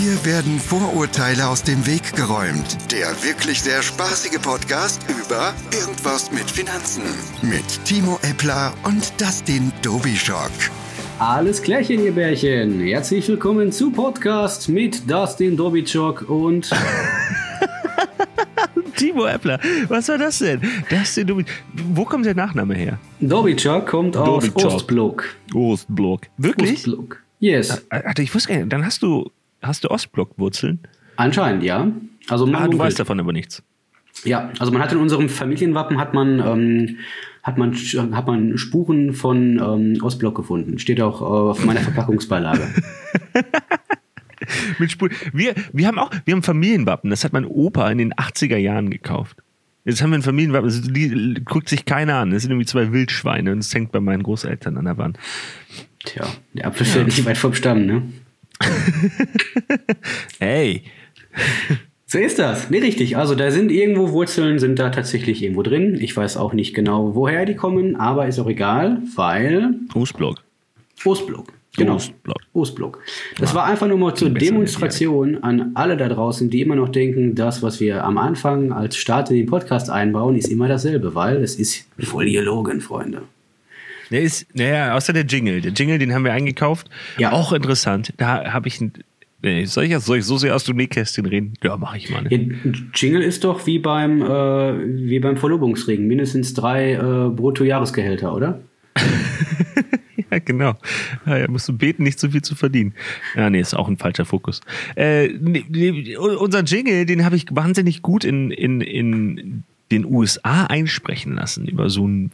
Hier werden Vorurteile aus dem Weg geräumt. Der wirklich sehr spaßige Podcast über Irgendwas mit Finanzen. Mit Timo Eppler und Dustin Dobischock. Alles klärchen, ihr Bärchen. Herzlich willkommen zu Podcast mit Dustin Dobitschok und Timo Eppler. Was war das denn? Dustin Dobi Wo kommt der Nachname her? Dobitschok kommt aus. Ostblock. Ostblock. Wirklich? Ostblock. Yes. Alter, ich wusste gar nicht. Dann hast du, hast du Ostblock-Wurzeln? Anscheinend, ja. Also man Ah, du weißt davon aber nichts. Ja, also man hat in unserem Familienwappen hat man ähm, hat man hat man Spuren von ähm, Ostblock gefunden. Steht auch äh, auf meiner Verpackungsbeilage. Mit Spur. Wir, wir haben auch, wir haben Familienwappen. Das hat mein Opa in den 80er Jahren gekauft. Jetzt haben wir ein Familienwappen. Das ist- die, guckt sich keiner an. Das sind irgendwie zwei Wildschweine und es hängt bei meinen Großeltern an der Wand. Tja, der Apfel fällt nicht weit vom Stamm, ne? Ey. So ist das. Nee, richtig. Also da sind irgendwo Wurzeln, sind da tatsächlich irgendwo drin. Ich weiß auch nicht genau, woher die kommen, aber ist auch egal, weil Ostblock. Ostblock. Genau. Ostblock. Ostblock. Das war einfach nur mal zur Demonstration an alle da draußen, die immer noch denken, das, was wir am Anfang als Start in den Podcast einbauen, ist immer dasselbe, weil es ist voll gelogen, Freunde. Der ist, naja, außer der Jingle. Der Jingle, den haben wir eingekauft. Ja. Auch interessant. Da habe ich ein. Nee, soll ich, soll ich so sehr aus dem Nähkästchen reden? Ja, mache ich mal. Ja, Ne? Jingle ist doch wie beim, äh, wie beim Verlobungsring. Mindestens drei äh, Bruttojahresgehälter, oder? Ja, genau. Ja, ja, musst du beten, nicht zu viel zu verdienen. Ja, nee, ist auch ein falscher Fokus. Äh, nee, nee, unser Jingle, den habe ich wahnsinnig gut in, in, in den USA einsprechen lassen über so einen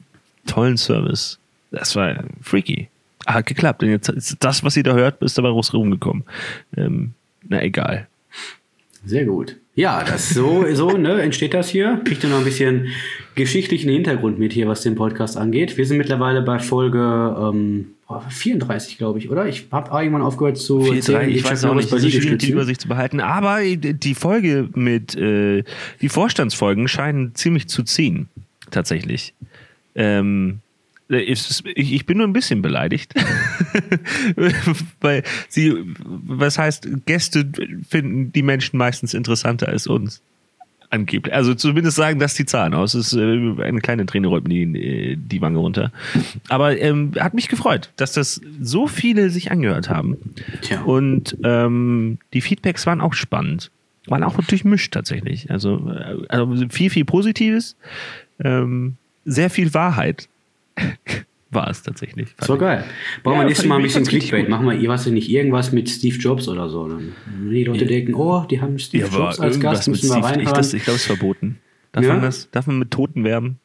tollen Service. Das war freaky. Hat geklappt. Und jetzt ist das, was ihr da hört, ist dabei raus rumgekommen. Ähm, na, egal. Sehr gut. Ja, das so, so ne, entsteht das hier. Kriegt ihr noch ein bisschen geschichtlichen Hintergrund mit hier, was den Podcast angeht. Wir sind mittlerweile bei Folge ähm, boah, 34, glaube ich, oder? Ich habe irgendwann aufgehört zu Vier, erzählen, drei, ich Chuck weiß auch nicht, ist schwierig, die. Übersicht zu behalten. Aber die Folge mit, äh, die Vorstandsfolgen scheinen ziemlich zu ziehen. Tatsächlich. Ähm, ist, ich, ich bin nur ein bisschen beleidigt. Weil sie, was heißt, Gäste finden die Menschen meistens interessanter als uns. Angeblich. Also zumindest sagen das die Zahlen aus. Es ist äh, eine kleine Träne rollt mir die, äh, die Wange runter. Aber ähm, hat mich gefreut, dass das so viele sich angehört haben. Tja. Und ähm, die Feedbacks waren auch spannend. Waren auch durchmischt tatsächlich. Also, äh, also viel, viel Positives. Ähm, sehr viel Wahrheit war es tatsächlich. So geil. Brauchen Ja, wir nächstes Mal ein bisschen Clickbait. Machen wir was nicht irgendwas mit Steve Jobs oder so. Dann die Leute denken, oh, die haben Steve Ja, Jobs als irgendwas Gast, mit müssen wir Steve, ich, das, ich glaube, es ist verboten. Darf, Ja? man das, darf man mit Toten werben?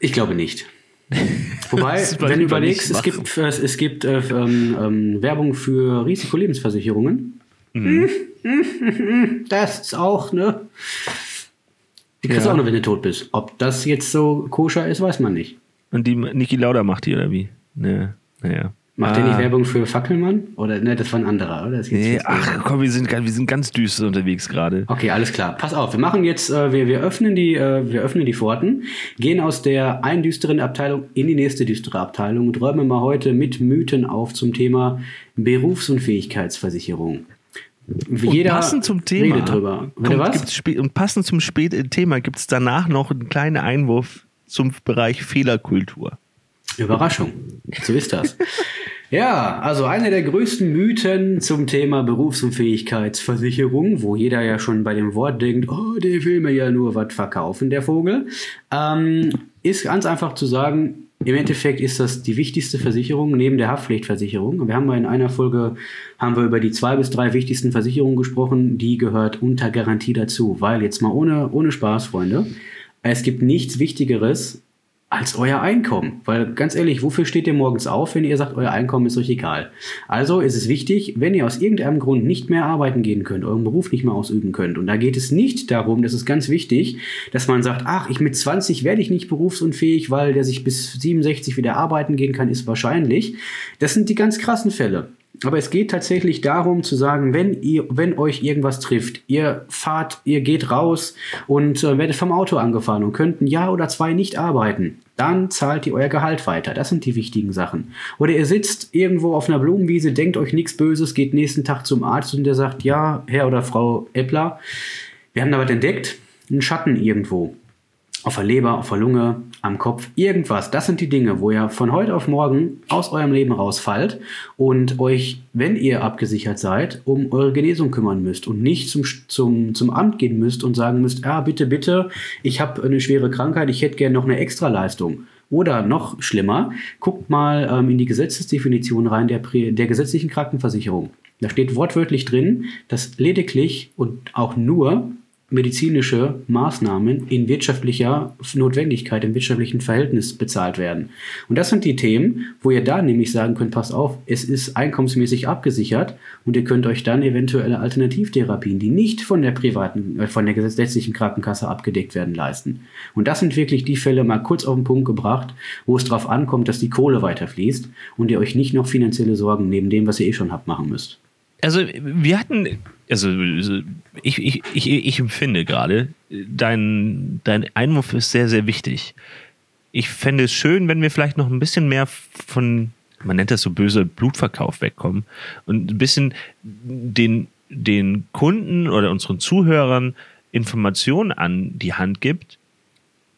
Ich glaube nicht. Wobei, wenn du überlegst, es gibt, es, es gibt äh, ähm, ähm, Werbung für Risikolebensversicherungen. Mhm. Das ist auch, ne? Die kriegst du Ja. auch nur, wenn du tot bist. Ob das jetzt so koscher ist, weiß man nicht. Und die Niki Lauda macht die, oder wie? Ne, naja. Macht ah. der nicht Werbung für Fackelmann? Oder, ne, das war ein anderer, oder? Nee, ach komm, wir sind, wir sind ganz düster unterwegs gerade. Okay, alles klar. Pass auf, wir machen jetzt, äh, wir, wir öffnen die, äh, wir öffnen die Pforten, gehen aus der einen düsteren Abteilung in die nächste düstere Abteilung und räumen mal heute mit Mythen auf zum Thema Berufsunfähigkeitsversicherung. Und passend zum Thema. redet drüber. Kommt- was? und passend zum spät Thema gibt es danach noch einen kleinen Einwurf zum Bereich Fehlerkultur. Überraschung. So ist das. ja, also einer der größten Mythen zum Thema Berufsunfähigkeitsversicherung, wo jeder ja schon bei dem Wort denkt, oh, der will mir ja nur was verkaufen, der Vogel, ähm, ist ganz einfach zu sagen, im Endeffekt ist das die wichtigste Versicherung neben der Haftpflichtversicherung. Wir haben mal in einer Folge haben wir über die zwei bis drei wichtigsten Versicherungen gesprochen. Die gehört unter Garantie dazu, weil jetzt mal ohne, ohne Spaß, Freunde, es gibt nichts Wichtigeres als euer Einkommen. Weil ganz ehrlich, wofür steht ihr morgens auf, wenn ihr sagt, euer Einkommen ist euch egal? Also ist es wichtig, wenn ihr aus irgendeinem Grund nicht mehr arbeiten gehen könnt, euren Beruf nicht mehr ausüben könnt. Und da geht es nicht darum, das ist ganz wichtig, dass man sagt, ach, ich mit 20 werde ich nicht berufsunfähig, weil der sich bis 67 wieder arbeiten gehen kann, ist wahrscheinlich. Das sind die ganz krassen Fälle. Aber es geht tatsächlich darum zu sagen, wenn ihr, wenn euch irgendwas trifft, ihr fahrt, ihr geht raus und äh, werdet vom Auto angefahren und könnt ein Jahr oder zwei nicht arbeiten. dann zahlt ihr euer Gehalt weiter. Das sind die wichtigen Sachen. Oder ihr sitzt irgendwo auf einer Blumenwiese, denkt euch nichts Böses, geht nächsten Tag zum Arzt und der sagt, ja, Herr oder Frau Eppler, wir haben da was entdeckt, einen Schatten irgendwo auf der Leber, auf der Lunge, am Kopf, irgendwas. Das sind die Dinge, wo ihr von heute auf morgen aus eurem Leben rausfallt und euch, wenn ihr abgesichert seid, um eure Genesung kümmern müsst und nicht zum, zum, zum Amt gehen müsst und sagen müsst, ja, bitte, bitte, ich habe eine schwere Krankheit, ich hätte gerne noch eine Extraleistung. Oder noch schlimmer, guckt mal ähm, in die Gesetzesdefinition rein der, der gesetzlichen Krankenversicherung. Da steht wortwörtlich drin, dass lediglich und auch nur medizinische Maßnahmen in wirtschaftlicher Notwendigkeit, im wirtschaftlichen Verhältnis bezahlt werden. Und das sind die Themen, wo ihr da nämlich sagen könnt, passt auf, es ist einkommensmäßig abgesichert und ihr könnt euch dann eventuelle Alternativtherapien, die nicht von der privaten, äh, von der gesetzlichen Krankenkasse abgedeckt werden, leisten. Und das sind wirklich die Fälle mal kurz auf den Punkt gebracht, wo es darauf ankommt, dass die Kohle weiterfließt und ihr euch nicht noch finanzielle Sorgen neben dem, was ihr eh schon habt, machen müsst. Also wir hatten also ich, ich, ich, ich empfinde gerade, dein, dein Einwurf ist sehr, sehr wichtig. Ich fände es schön, wenn wir vielleicht noch ein bisschen mehr von, man nennt das so böse, Blutverkauf wegkommen und ein bisschen den, den Kunden oder unseren Zuhörern Informationen an die Hand gibt,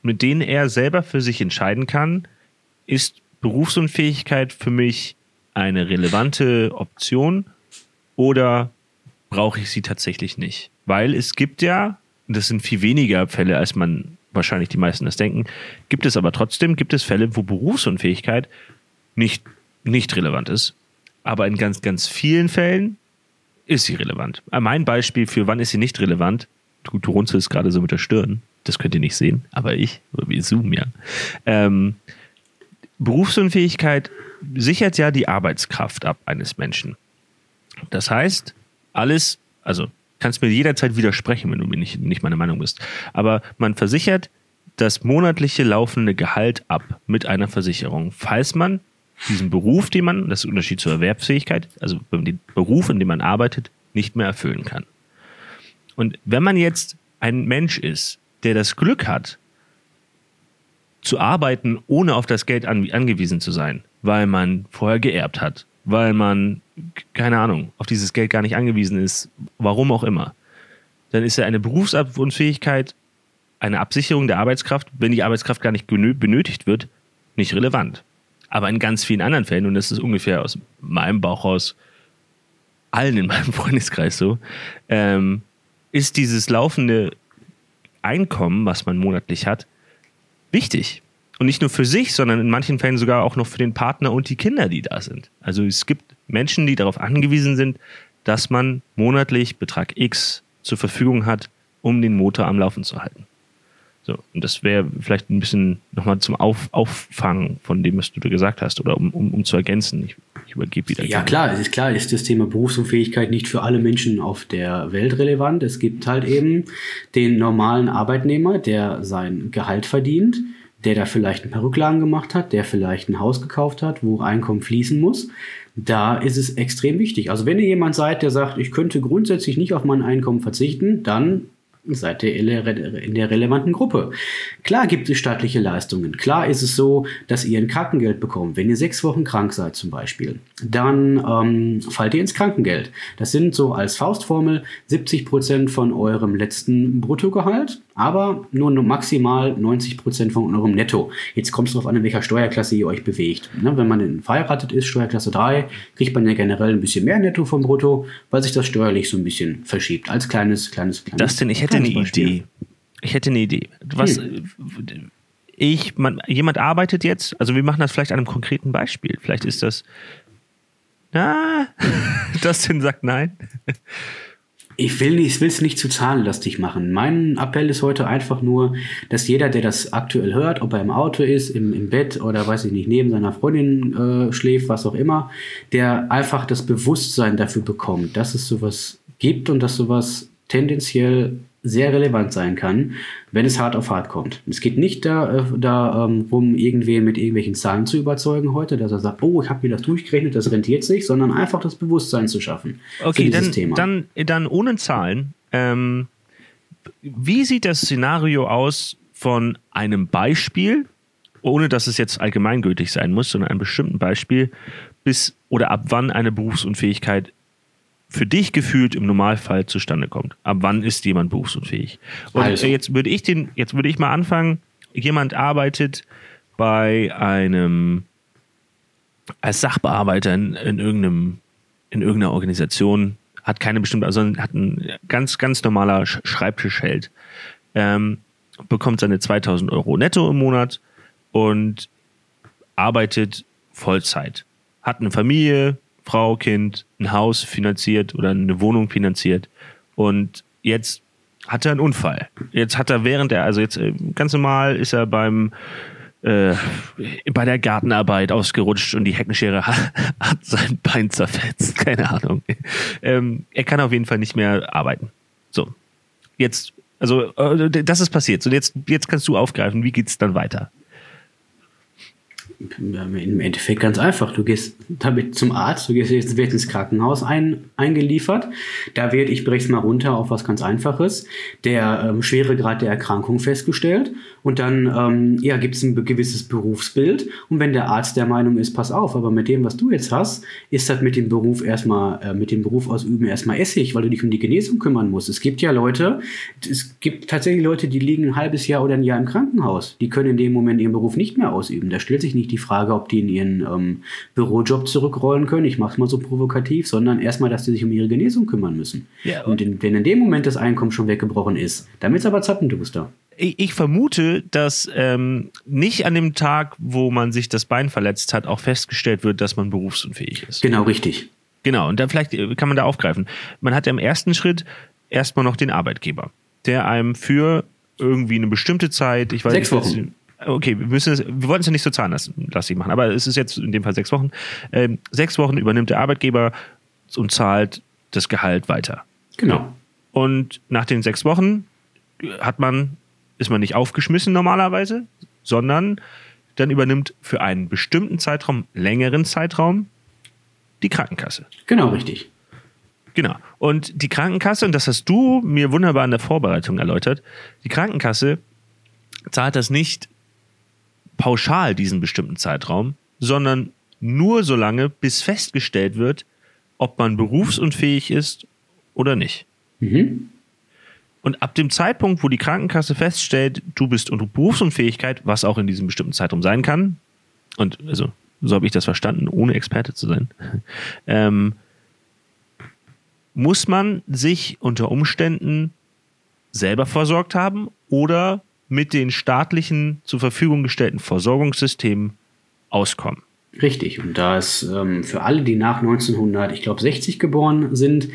mit denen er selber für sich entscheiden kann, ist Berufsunfähigkeit für mich eine relevante Option oder brauche ich sie tatsächlich nicht. Weil es gibt ja, und das sind viel weniger Fälle, als man wahrscheinlich die meisten das denken, gibt es aber trotzdem, gibt es Fälle, wo Berufsunfähigkeit nicht, nicht relevant ist. Aber in ganz, ganz vielen Fällen ist sie relevant. Äh, mein Beispiel für wann ist sie nicht relevant, du, du runzelst gerade so mit der Stirn, das könnt ihr nicht sehen, aber ich, wir zoomen ja. Ähm, Berufsunfähigkeit sichert ja die Arbeitskraft ab eines Menschen. Das heißt, alles, also kannst mir jederzeit widersprechen, wenn du mir nicht, nicht meine Meinung bist. Aber man versichert das monatliche laufende Gehalt ab mit einer Versicherung, falls man diesen Beruf, den man, das ist Unterschied zur Erwerbsfähigkeit, also den Beruf, in dem man arbeitet, nicht mehr erfüllen kann. Und wenn man jetzt ein Mensch ist, der das Glück hat, zu arbeiten, ohne auf das Geld angewiesen zu sein, weil man vorher geerbt hat, weil man, keine Ahnung, auf dieses Geld gar nicht angewiesen ist, warum auch immer, dann ist ja eine Berufsunfähigkeit, eine Absicherung der Arbeitskraft, wenn die Arbeitskraft gar nicht benötigt wird, nicht relevant. Aber in ganz vielen anderen Fällen, und das ist ungefähr aus meinem Bauch aus allen in meinem Freundeskreis so, ähm, ist dieses laufende Einkommen, was man monatlich hat, wichtig. Und nicht nur für sich, sondern in manchen Fällen sogar auch noch für den Partner und die Kinder, die da sind. Also es gibt Menschen, die darauf angewiesen sind, dass man monatlich Betrag X zur Verfügung hat, um den Motor am Laufen zu halten. So, und das wäre vielleicht ein bisschen nochmal zum Auf, Auffangen von dem, was du da gesagt hast, oder um, um, um zu ergänzen. Ich, ich übergebe wieder. Ja, klar, es ist klar, ist das Thema Berufsunfähigkeit nicht für alle Menschen auf der Welt relevant. Es gibt halt eben den normalen Arbeitnehmer, der sein Gehalt verdient der da vielleicht ein paar Rücklagen gemacht hat, der vielleicht ein Haus gekauft hat, wo Einkommen fließen muss, da ist es extrem wichtig. Also wenn ihr jemand seid, der sagt, ich könnte grundsätzlich nicht auf mein Einkommen verzichten, dann seid ihr in der relevanten Gruppe. Klar gibt es staatliche Leistungen. Klar ist es so, dass ihr ein Krankengeld bekommt. Wenn ihr sechs Wochen krank seid zum Beispiel, dann ähm, fallt ihr ins Krankengeld. Das sind so als Faustformel 70 Prozent von eurem letzten Bruttogehalt, aber nur maximal 90 Prozent von eurem Netto. Jetzt kommt es darauf an, in welcher Steuerklasse ihr euch bewegt. Ne, wenn man verheiratet ist, Steuerklasse 3, kriegt man ja generell ein bisschen mehr Netto vom Brutto, weil sich das steuerlich so ein bisschen verschiebt. Als kleines, kleines, kleines. Das denn, ich hätte eine Beispiel. Idee. Ich hätte eine Idee. Was, hm. ich, man, jemand arbeitet jetzt, also wir machen das vielleicht an einem konkreten Beispiel. Vielleicht ist das, na, Dustin sagt nein. Ich will es nicht, nicht zu zahlenlastig machen. Mein Appell ist heute einfach nur, dass jeder, der das aktuell hört, ob er im Auto ist, im, im Bett oder weiß ich nicht, neben seiner Freundin äh, schläft, was auch immer, der einfach das Bewusstsein dafür bekommt, dass es sowas gibt und dass sowas tendenziell sehr relevant sein kann, wenn es hart auf hart kommt. Es geht nicht da, äh, darum, ähm, irgendwen mit irgendwelchen Zahlen zu überzeugen heute, dass er sagt, oh, ich habe mir das durchgerechnet, das rentiert sich, sondern einfach das Bewusstsein zu schaffen. Okay, dann, Thema. Dann, dann ohne Zahlen. Ähm, wie sieht das Szenario aus von einem Beispiel ohne dass es jetzt allgemeingültig sein muss, sondern einem bestimmten Beispiel, bis oder ab wann eine Berufsunfähigkeit für dich gefühlt im Normalfall zustande kommt. Ab wann ist jemand berufsunfähig? Und Also. jetzt würde ich den, jetzt würde ich mal anfangen. Jemand arbeitet bei einem als Sachbearbeiter in, in irgendeinem in irgendeiner Organisation hat keine bestimmte, also hat ein ganz ganz normaler Sch- Schreibtischheld, ähm, bekommt seine 2000 Euro netto im Monat und arbeitet Vollzeit, hat eine Familie, Frau, Kind, ein Haus finanziert oder eine Wohnung finanziert und jetzt hat er einen Unfall. Jetzt hat er während er, also jetzt äh, ganz normal ist er beim äh, bei der Gartenarbeit ausgerutscht und die Heckenschere hat, hat sein Bein zerfetzt. Keine Ahnung. Ähm, er kann auf jeden Fall nicht mehr arbeiten. So. Jetzt, also, äh, das ist passiert. So, jetzt, jetzt kannst du aufgreifen. Wie geht's dann weiter? Im Endeffekt ganz einfach. Du gehst damit zum Arzt, du gehst jetzt wird ins Krankenhaus ein, eingeliefert. Da wird, ich brech's mal runter auf was ganz Einfaches, der ähm, Schweregrad der Erkrankung festgestellt. Und dann ähm, ja, gibt es ein gewisses Berufsbild. Und wenn der Arzt der Meinung ist, pass auf, aber mit dem, was du jetzt hast, ist das mit dem Beruf erstmal, äh, mit dem Beruf ausüben erstmal Essig, weil du dich um die Genesung kümmern musst. Es gibt ja Leute, es gibt tatsächlich Leute, die liegen ein halbes Jahr oder ein Jahr im Krankenhaus. Die können in dem Moment ihren Beruf nicht mehr ausüben. Da stellt sich nicht die Frage, ob die in ihren ähm, Bürojob zurückrollen können. Ich mache es mal so provokativ, sondern erstmal, dass sie sich um ihre Genesung kümmern müssen. Ja, und in, wenn in dem Moment das Einkommen schon weggebrochen ist, dann ist aber Zappenduster. Ich, ich vermute, dass ähm, nicht an dem Tag, wo man sich das Bein verletzt hat, auch festgestellt wird, dass man berufsunfähig ist. Genau, richtig. Genau, und dann vielleicht äh, kann man da aufgreifen. Man hat ja im ersten Schritt erstmal noch den Arbeitgeber, der einem für irgendwie eine bestimmte Zeit, ich weiß Sechs nicht, Wochen. Okay, wir, müssen es, wir wollten es ja nicht so zahnlastig machen, aber es ist jetzt in dem Fall sechs Wochen. Ähm, sechs Wochen übernimmt der Arbeitgeber und zahlt das Gehalt weiter. Genau. Und nach den sechs Wochen hat man, ist man nicht aufgeschmissen normalerweise, sondern dann übernimmt für einen bestimmten Zeitraum, längeren Zeitraum, die Krankenkasse. Genau, richtig. Genau. Und die Krankenkasse, und das hast du mir wunderbar in der Vorbereitung erläutert, die Krankenkasse zahlt das nicht pauschal diesen bestimmten Zeitraum, sondern nur so lange, bis festgestellt wird, ob man berufsunfähig ist oder nicht. Mhm. Und ab dem Zeitpunkt, wo die Krankenkasse feststellt, du bist unter Berufsunfähigkeit, was auch in diesem bestimmten Zeitraum sein kann, und also so habe ich das verstanden, ohne Experte zu sein, ähm, muss man sich unter Umständen selber versorgt haben oder mit den staatlichen zur Verfügung gestellten Versorgungssystemen auskommen. Richtig. Und da es ähm, für alle, die nach 1900, ich glaube 60 geboren sind,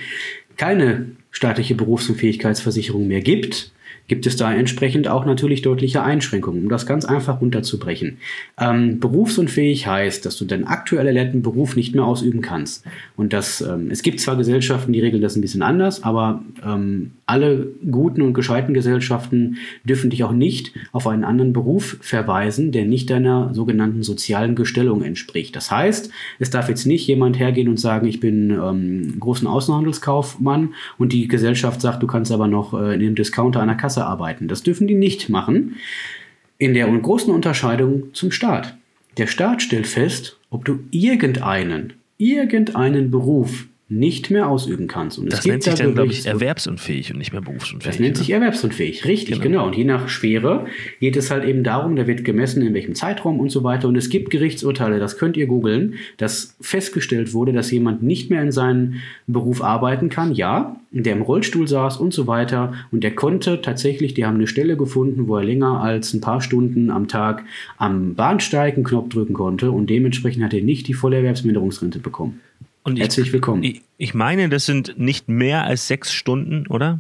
keine staatliche Berufsunfähigkeitsversicherung mehr gibt, gibt es da entsprechend auch natürlich deutliche Einschränkungen, um das ganz einfach runterzubrechen. Ähm, berufsunfähig heißt, dass du deinen aktuell erlernten Beruf nicht mehr ausüben kannst. Und das, ähm, es gibt zwar Gesellschaften, die regeln das ein bisschen anders, aber ähm, alle guten und gescheiten Gesellschaften dürfen dich auch nicht auf einen anderen Beruf verweisen, der nicht deiner sogenannten sozialen Gestellung entspricht. Das heißt, es darf jetzt nicht jemand hergehen und sagen, ich bin ähm, großen Außenhandelskaufmann und die Gesellschaft sagt, du kannst aber noch äh, in dem Discounter an der Kasse arbeiten. Das dürfen die nicht machen. In der großen Unterscheidung zum Staat. Der Staat stellt fest, ob du irgendeinen, irgendeinen Beruf nicht mehr ausüben kannst. Und es Das nennt sich da dann, glaube ich, erwerbsunfähig und nicht mehr berufsunfähig. das nennt ne? sich erwerbsunfähig, richtig, Genau. genau. Und je nach Schwere geht es halt eben darum, da wird gemessen, in welchem Zeitraum und so weiter. Und es gibt Gerichtsurteile, das könnt ihr googeln, dass festgestellt wurde, dass jemand nicht mehr in seinem Beruf arbeiten kann, ja, der im Rollstuhl saß und so weiter. Und der konnte tatsächlich, die haben eine Stelle gefunden, wo er länger als ein paar Stunden am Tag am Bahnsteig einen Knopf drücken konnte. Und dementsprechend hat er nicht die volle Erwerbsminderungsrente bekommen. Und ich, Herzlich willkommen. Ich, ich meine, das sind nicht mehr als sechs Stunden, oder?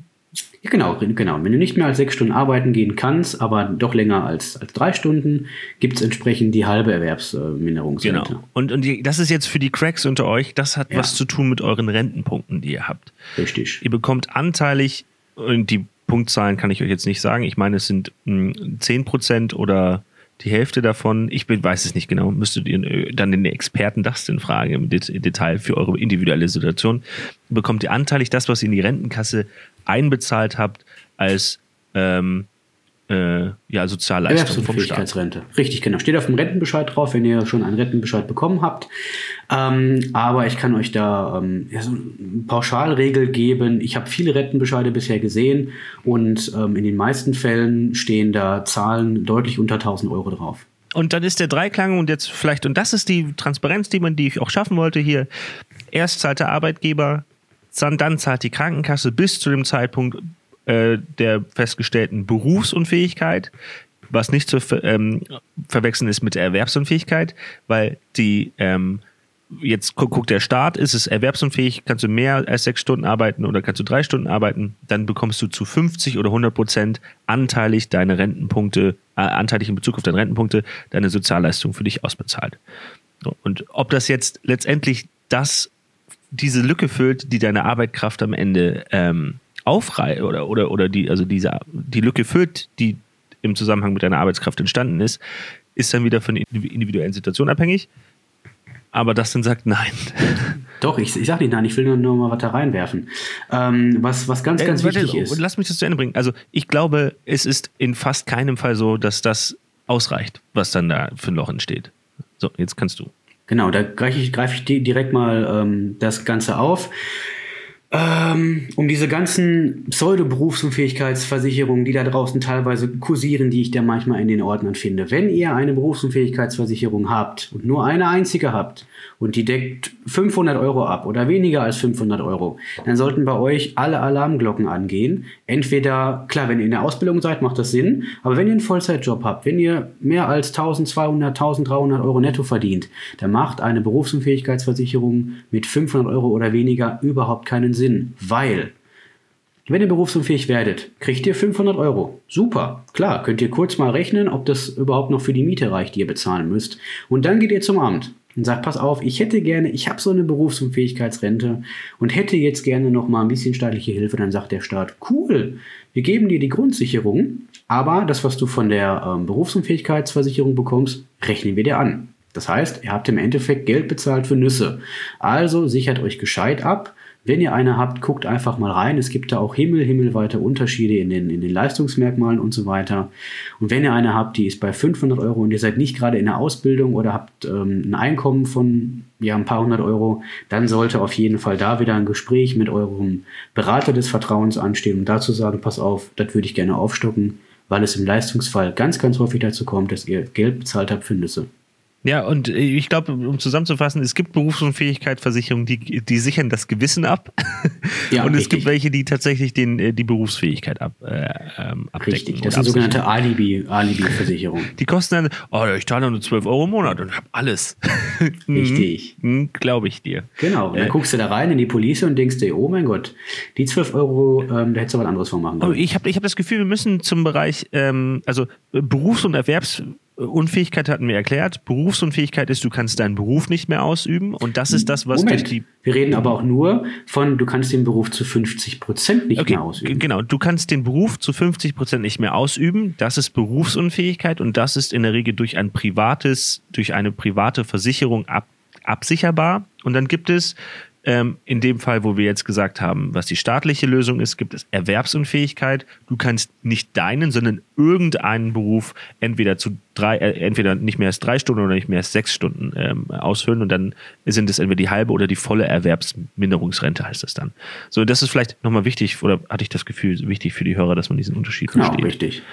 Ja, genau, genau. Wenn du nicht mehr als sechs Stunden arbeiten gehen kannst, aber doch länger als, als drei Stunden, gibt es entsprechend die halbe Erwerbsminderungsrente. Genau. Und, und die, das ist jetzt für die Cracks unter euch, das hat Ja. was zu tun mit euren Rentenpunkten, die ihr habt. Richtig. Ihr bekommt anteilig, und die Punktzahlen kann ich euch jetzt nicht sagen, ich meine, es sind mh, 10% oder die Hälfte davon, ich bin, weiß es nicht genau, müsstet ihr äh, dann den Experten das denn fragen im Det- Detail für eure individuelle Situation, bekommt ihr anteilig das, was ihr in die Rentenkasse einbezahlt habt, als ähm, äh, ja, Sozialleistung vom Staat. Richtig, genau. Steht auf dem Rentenbescheid drauf, wenn ihr schon einen Rentenbescheid bekommen habt. Ähm, aber ich kann euch da ähm, ja, so eine Pauschalregel geben. Ich habe viele Rentenbescheide bisher gesehen und ähm, in den meisten Fällen stehen da Zahlen deutlich unter 1000 Euro drauf. Und dann ist der Dreiklang und jetzt vielleicht, und das ist die Transparenz, die man, die ich auch schaffen wollte hier. Erst zahlt der Arbeitgeber, dann zahlt die Krankenkasse bis zu dem Zeitpunkt äh, der festgestellten Berufsunfähigkeit, was nicht zu ver ähm, verwechseln ist mit der Erwerbsunfähigkeit, weil die ähm, jetzt guckt der Staat, ist es erwerbsunfähig, kannst du mehr als sechs Stunden arbeiten oder kannst du drei Stunden arbeiten, dann bekommst du zu 50 oder 100 Prozent anteilig deine Rentenpunkte, äh, anteilig in Bezug auf deine Rentenpunkte, deine Sozialleistung für dich ausbezahlt. Und ob das jetzt letztendlich das, diese Lücke füllt, die deine Arbeitkraft am Ende ähm, aufreiht oder, oder, oder die, also diese, die Lücke füllt, die im Zusammenhang mit deiner Arbeitskraft entstanden ist, ist dann wieder von der individuellen Situation abhängig. Aber das dann sagt nein. Doch, ich, ich sag nicht nein, ich will nur, nur mal was da reinwerfen. Ähm, was, was ganz, ganz äh, wichtig warte, ist. Lass mich das zu Ende bringen. Also ich glaube, es ist in fast keinem Fall so, dass das ausreicht, was dann da für ein Loch entsteht. So, jetzt kannst du. Genau, da greife ich, greif ich direkt mal ähm, das Ganze auf. Ähm, um diese ganzen Pseudo-Berufsunfähigkeitsversicherungen, die da draußen teilweise kursieren, die ich da manchmal in den Ordnern finde. Wenn ihr eine Berufsunfähigkeitsversicherung habt und nur eine einzige habt, und die deckt 500 Euro ab oder weniger als 500 Euro, dann sollten bei euch alle Alarmglocken angehen. Entweder, klar, wenn ihr in der Ausbildung seid, macht das Sinn, aber wenn ihr einen Vollzeitjob habt, wenn ihr mehr als 1200, 1300 Euro netto verdient, dann macht eine Berufsunfähigkeitsversicherung mit 500 Euro oder weniger überhaupt keinen Sinn, weil wenn ihr berufsunfähig werdet, kriegt ihr 500 Euro. Super, klar, könnt ihr kurz mal rechnen, ob das überhaupt noch für die Miete reicht, die ihr bezahlen müsst. Und dann geht ihr zum Amt und sagt, pass auf, ich hätte gerne, ich habe so eine Berufsunfähigkeitsrente und hätte jetzt gerne noch mal ein bisschen staatliche Hilfe, dann sagt der Staat, cool, wir geben dir die Grundsicherung, aber das, was du von der ähm, Berufsunfähigkeitsversicherung bekommst, rechnen wir dir an. Das heißt, ihr habt im Endeffekt Geld bezahlt für Nüsse. Also sichert euch gescheit ab wenn ihr eine habt, guckt einfach mal rein. Es gibt da auch Himmel, himmelweite Unterschiede in den, in den Leistungsmerkmalen und so weiter. Und wenn ihr eine habt, die ist bei 500 Euro und ihr seid nicht gerade in der Ausbildung oder habt ähm, ein Einkommen von ja, ein paar hundert Euro, dann sollte auf jeden Fall da wieder ein Gespräch mit eurem Berater des Vertrauens anstehen und dazu sagen, pass auf, das würde ich gerne aufstocken, weil es im Leistungsfall ganz, ganz häufig dazu kommt, dass ihr Geld bezahlt habt für Nüsse. Ja, und ich glaube, um zusammenzufassen, es gibt Berufsunfähigkeitsversicherungen, die, die sichern das Gewissen ab. Ja, und es gibt welche, die tatsächlich den, äh, die Berufsfähigkeit ab, äh, ähm, abdecken. Richtig, das sind sogenannte Alibi-Versicherungen. Alibi die kosten dann, oh, ich zahle nur 12 Euro im Monat und habe alles. Richtig. Mhm, Glaube ich dir. Genau, und dann äh, guckst du da rein in die Police und denkst dir, oh mein Gott, die 12 Euro, ähm, da hättest du was anderes von machen können. Ich habe ich hab das Gefühl, wir müssen zum Bereich, ähm, also Berufs- und Erwerbs- Unfähigkeit hatten wir erklärt. Berufsunfähigkeit ist, du kannst deinen Beruf nicht mehr ausüben. Und das ist das, was Moment. die. Wir reden aber auch nur von, du kannst den Beruf zu 50 Prozent nicht okay, mehr ausüben. Genau, du kannst den Beruf zu 50 Prozent nicht mehr ausüben. Das ist Berufsunfähigkeit und das ist in der Regel durch ein privates, durch eine private Versicherung ab, absicherbar. Und dann gibt es ähm, in dem Fall, wo wir jetzt gesagt haben, was die staatliche Lösung ist, gibt es Erwerbsunfähigkeit. Du kannst nicht deinen, sondern irgendeinen Beruf entweder zu drei, äh, entweder nicht mehr als drei Stunden oder nicht mehr als sechs Stunden ähm, ausfüllen und dann sind es entweder die halbe oder die volle Erwerbsminderungsrente, heißt es dann. So, das ist vielleicht nochmal wichtig, oder hatte ich das Gefühl, wichtig für die Hörer, dass man diesen Unterschied genau, versteht. richtig.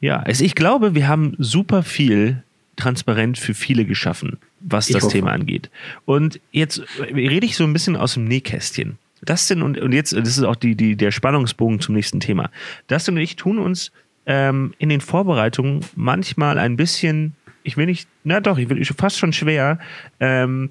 Ja, also ich glaube, wir haben super viel transparent für viele geschaffen, was ich das hoffe. Thema angeht. Und jetzt rede ich so ein bisschen aus dem Nähkästchen. Dustin und, und jetzt, das ist auch die, die, der Spannungsbogen zum nächsten Thema. Dustin und ich tun uns ähm, in den Vorbereitungen manchmal ein bisschen, ich will nicht, na doch, ich will fast schon schwer, ähm,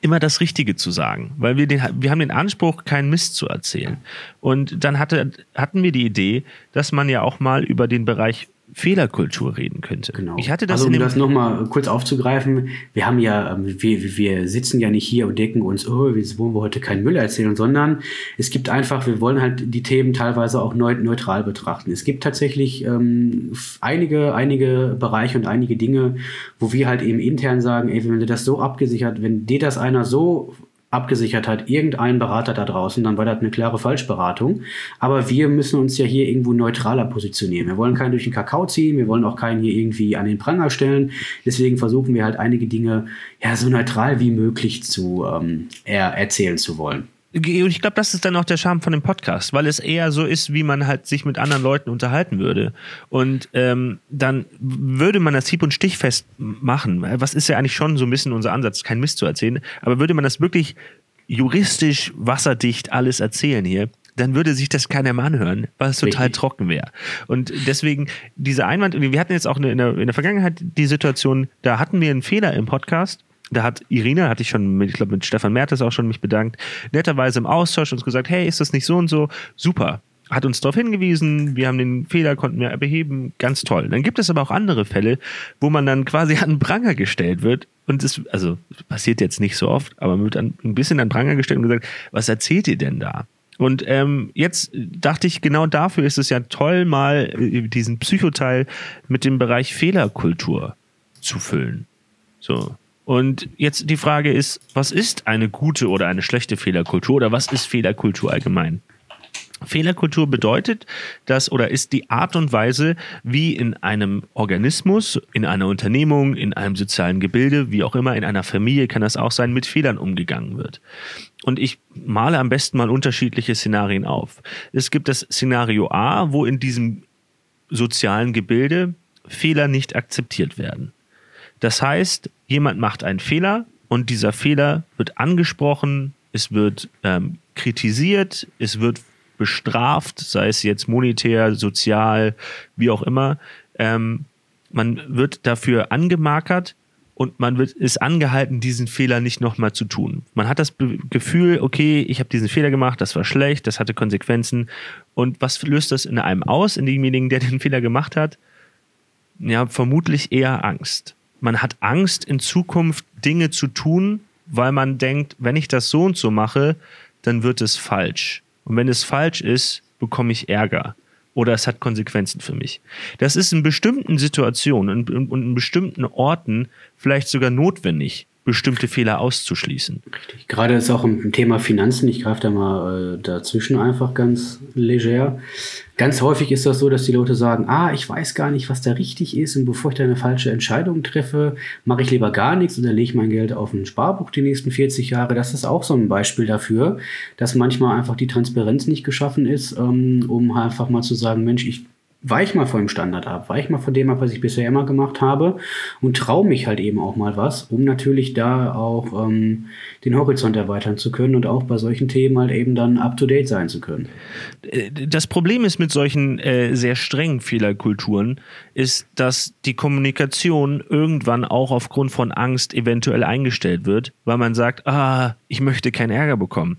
immer das Richtige zu sagen, weil wir den, wir haben den Anspruch, keinen Mist zu erzählen. Und dann hatte, hatten wir die Idee, dass man ja auch mal über den Bereich Fehlerkultur reden könnte. Genau. Ich hatte das also um das nochmal kurz aufzugreifen, wir haben ja, ähm, wir, wir sitzen ja nicht hier und denken uns, oh, wir wollen wir heute keinen Müll erzählen, sondern es gibt einfach, wir wollen halt die Themen teilweise auch neutral betrachten. Es gibt tatsächlich ähm, einige, einige Bereiche und einige Dinge, wo wir halt eben intern sagen, ey, wenn du das so abgesichert, wenn dir das einer so abgesichert hat, irgendein Berater da draußen, dann war das eine klare Falschberatung. Aber wir müssen uns ja hier irgendwo neutraler positionieren. Wir wollen keinen durch den Kakao ziehen, wir wollen auch keinen hier irgendwie an den Pranger stellen. Deswegen versuchen wir halt einige Dinge ja so neutral wie möglich zu ähm, er erzählen zu wollen. Und ich glaube, das ist dann auch der Charme von dem Podcast, weil es eher so ist, wie man halt sich mit anderen Leuten unterhalten würde. Und ähm, dann würde man das hieb- und stichfest machen. Was ist ja eigentlich schon so ein bisschen unser Ansatz, kein Mist zu erzählen. Aber würde man das wirklich juristisch wasserdicht alles erzählen hier, dann würde sich das keiner mehr anhören, weil es total Richtig. trocken wäre. Und deswegen dieser Einwand, wir hatten jetzt auch in der, in der Vergangenheit die Situation, da hatten wir einen Fehler im Podcast da hat Irina, hatte ich schon, mit, ich glaube mit Stefan Mertes auch schon mich bedankt, netterweise im Austausch uns gesagt, hey, ist das nicht so und so? Super. Hat uns darauf hingewiesen, wir haben den Fehler, konnten wir beheben, ganz toll. Dann gibt es aber auch andere Fälle, wo man dann quasi an Pranger gestellt wird und es, also passiert jetzt nicht so oft, aber man wird ein bisschen an Pranger gestellt und gesagt, was erzählt ihr denn da? Und ähm, jetzt dachte ich, genau dafür ist es ja toll, mal äh, diesen Psychoteil mit dem Bereich Fehlerkultur zu füllen. So, und jetzt die Frage ist, was ist eine gute oder eine schlechte Fehlerkultur oder was ist Fehlerkultur allgemein? Fehlerkultur bedeutet das oder ist die Art und Weise, wie in einem Organismus, in einer Unternehmung, in einem sozialen Gebilde, wie auch immer, in einer Familie kann das auch sein, mit Fehlern umgegangen wird. Und ich male am besten mal unterschiedliche Szenarien auf. Es gibt das Szenario A, wo in diesem sozialen Gebilde Fehler nicht akzeptiert werden. Das heißt, jemand macht einen Fehler und dieser Fehler wird angesprochen, es wird ähm, kritisiert, es wird bestraft, sei es jetzt monetär, sozial, wie auch immer. Ähm, man wird dafür angemarkert und man wird, ist angehalten, diesen Fehler nicht nochmal zu tun. Man hat das Be Gefühl, okay, ich habe diesen Fehler gemacht, das war schlecht, das hatte Konsequenzen. Und was löst das in einem aus, in demjenigen, der den Fehler gemacht hat? Ja, vermutlich eher Angst man hat Angst, in Zukunft Dinge zu tun, weil man denkt, wenn ich das so und so mache, dann wird es falsch. Und wenn es falsch ist, bekomme ich Ärger. Oder es hat Konsequenzen für mich. Das ist in bestimmten Situationen und in bestimmten Orten vielleicht sogar notwendig, bestimmte Fehler auszuschließen. Richtig. Gerade ist auch im Thema Finanzen, ich greife da mal äh, dazwischen einfach ganz leger. Ganz häufig ist das so, dass die Leute sagen, ah, ich weiß gar nicht, was da richtig ist und bevor ich da eine falsche Entscheidung treffe, mache ich lieber gar nichts oder lege ich mein Geld auf ein Sparbuch die nächsten 40 Jahre. Das ist auch so ein Beispiel dafür, dass manchmal einfach die Transparenz nicht geschaffen ist, ähm, um einfach mal zu sagen, Mensch, ich weich mal vor dem Standard ab, weich mal von dem ab, was ich bisher immer gemacht habe und traue mich halt eben auch mal was, um natürlich da auch ähm, den Horizont erweitern zu können und auch bei solchen Themen halt eben dann up-to-date sein zu können. Äh, das Problem ist mit solchen äh, sehr strengen Fehlerkulturen, ist, dass die Kommunikation irgendwann auch aufgrund von Angst eventuell eingestellt wird, weil man sagt, ah, ich möchte keinen Ärger bekommen.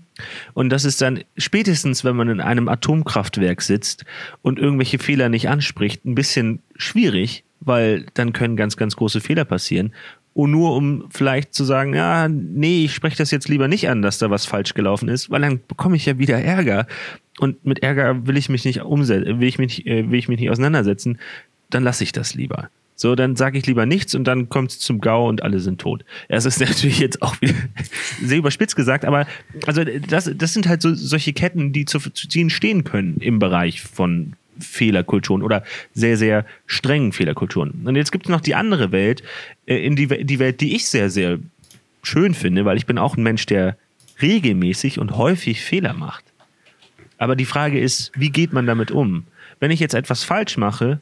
Und das ist dann spätestens, wenn man in einem Atomkraftwerk sitzt und irgendwelche Fehler nicht anspricht, ein bisschen schwierig, weil dann können ganz, ganz große Fehler passieren. Und nur um vielleicht zu sagen, ja, nee, ich spreche das jetzt lieber nicht an, dass da was falsch gelaufen ist, weil dann bekomme ich ja wieder Ärger. Und mit Ärger will ich mich nicht umsetzen, will ich mich, äh, will ich mich nicht auseinandersetzen, dann lasse ich das lieber. So, dann sage ich lieber nichts und dann kommt es zum GAU und alle sind tot. Es ist natürlich jetzt auch wieder sehr überspitzt gesagt, aber also das, das sind halt so solche Ketten, die zu, zu ziehen stehen können im Bereich von Fehlerkulturen oder sehr, sehr strengen Fehlerkulturen. Und jetzt gibt es noch die andere Welt, äh, in die, die Welt, die ich sehr, sehr schön finde, weil ich bin auch ein Mensch, der regelmäßig und häufig Fehler macht. Aber die Frage ist, wie geht man damit um? Wenn ich jetzt etwas falsch mache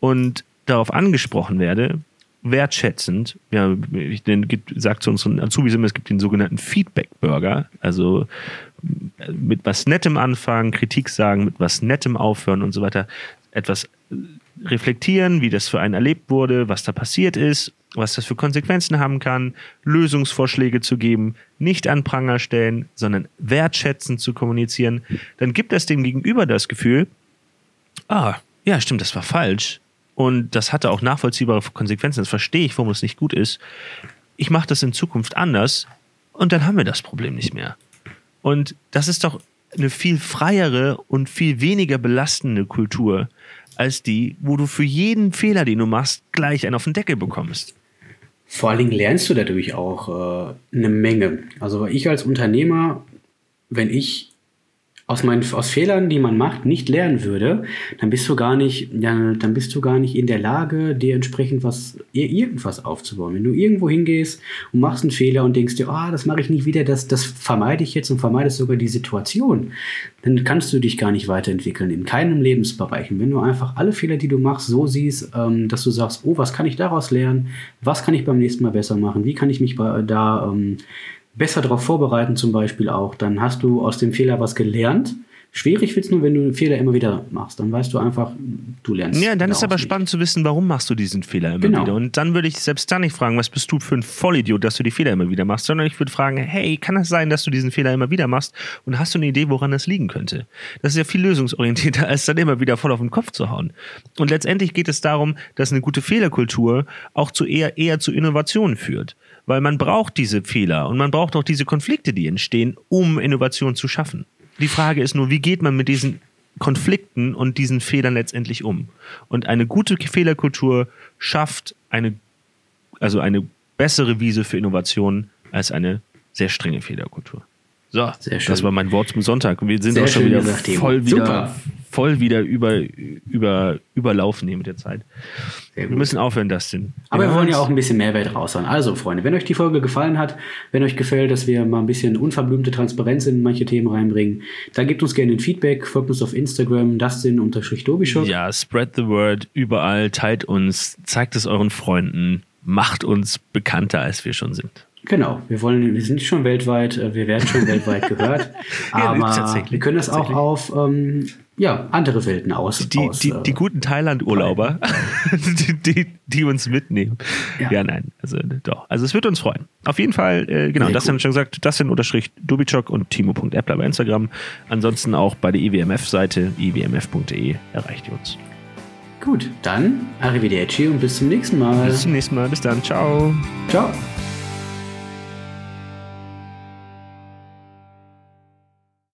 und darauf angesprochen werde, wertschätzend, ja, ich sage zu unseren Azubis immer, es gibt den sogenannten Feedback-Burger, also mit was Nettem anfangen, Kritik sagen, mit was Nettem aufhören und so weiter, etwas reflektieren, wie das für einen erlebt wurde, was da passiert ist, was das für Konsequenzen haben kann, Lösungsvorschläge zu geben, nicht an Pranger stellen, sondern wertschätzend zu kommunizieren, dann gibt es dem Gegenüber das Gefühl, ah, ja, stimmt, das war falsch und das hatte auch nachvollziehbare Konsequenzen, das verstehe ich, warum es nicht gut ist. Ich mache das in Zukunft anders und dann haben wir das Problem nicht mehr. Und das ist doch eine viel freiere und viel weniger belastende Kultur als die, wo du für jeden Fehler, den du machst, gleich einen auf den Deckel bekommst. Vor allen Dingen lernst du dadurch auch äh, eine Menge. Also ich als Unternehmer, wenn ich aus, meinen, aus Fehlern, die man macht, nicht lernen würde, dann bist du gar nicht, dann, dann bist du gar nicht in der Lage, dir entsprechend was, irgendwas aufzubauen. Wenn du irgendwo hingehst und machst einen Fehler und denkst dir, ah, oh, das mache ich nicht wieder, das, das vermeide ich jetzt und vermeidest sogar die Situation, dann kannst du dich gar nicht weiterentwickeln in keinem Lebensbereich. Und wenn du einfach alle Fehler, die du machst, so siehst, ähm, dass du sagst, oh, was kann ich daraus lernen? Was kann ich beim nächsten Mal besser machen? Wie kann ich mich bei, da ähm, besser darauf vorbereiten zum Beispiel auch. Dann hast du aus dem Fehler was gelernt. Schwierig wird es nur, wenn du Fehler immer wieder machst. Dann weißt du einfach, du lernst. Ja, dann ist aber nicht. spannend zu wissen, warum machst du diesen Fehler immer genau. wieder. Und dann würde ich selbst da nicht fragen, was bist du für ein Vollidiot, dass du die Fehler immer wieder machst, sondern ich würde fragen, hey, kann das sein, dass du diesen Fehler immer wieder machst? Und hast du eine Idee, woran das liegen könnte? Das ist ja viel lösungsorientierter, als dann immer wieder voll auf den Kopf zu hauen. Und letztendlich geht es darum, dass eine gute Fehlerkultur auch zu eher, eher zu Innovationen führt weil man braucht diese Fehler und man braucht auch diese Konflikte, die entstehen, um Innovation zu schaffen. Die Frage ist nur, wie geht man mit diesen Konflikten und diesen Fehlern letztendlich um? Und eine gute Fehlerkultur schafft eine, also eine bessere Wiese für Innovation als eine sehr strenge Fehlerkultur. So, das war mein Wort zum Sonntag. Wir sind Sehr auch schon wieder voll wieder, voll wieder über, über, überlaufen hier mit der Zeit. Wir müssen aufhören, Dustin. Aber wir wollen ja auch ein bisschen Mehrwert raushauen. Also, Freunde, wenn euch die Folge gefallen hat, wenn euch gefällt, dass wir mal ein bisschen unverblümte Transparenz in manche Themen reinbringen, dann gebt uns gerne ein Feedback, folgt uns auf Instagram, Dustin-Dobischow. Ja, spread the word überall, teilt uns, zeigt es euren Freunden, macht uns bekannter, als wir schon sind. Genau, wir wollen, wir sind schon weltweit, äh, wir werden schon weltweit gehört, aber ja, wir können das auch auf ähm, ja, andere Welten aus. Die, aus, die, äh, die guten Thailand-Urlauber, die, die, die, uns mitnehmen. Ja. ja. nein, also doch. Also es wird uns freuen. Auf jeden Fall, äh, genau, Sehr das haben wir schon gesagt, das sind unterstrich Dubichok und Timo.appler bei Instagram. Ansonsten auch bei der IWMF-Seite, iwmf.de erreicht ihr uns. Gut, dann arrivederci und bis zum nächsten Mal. Bis zum nächsten Mal, bis dann, ciao. Ciao.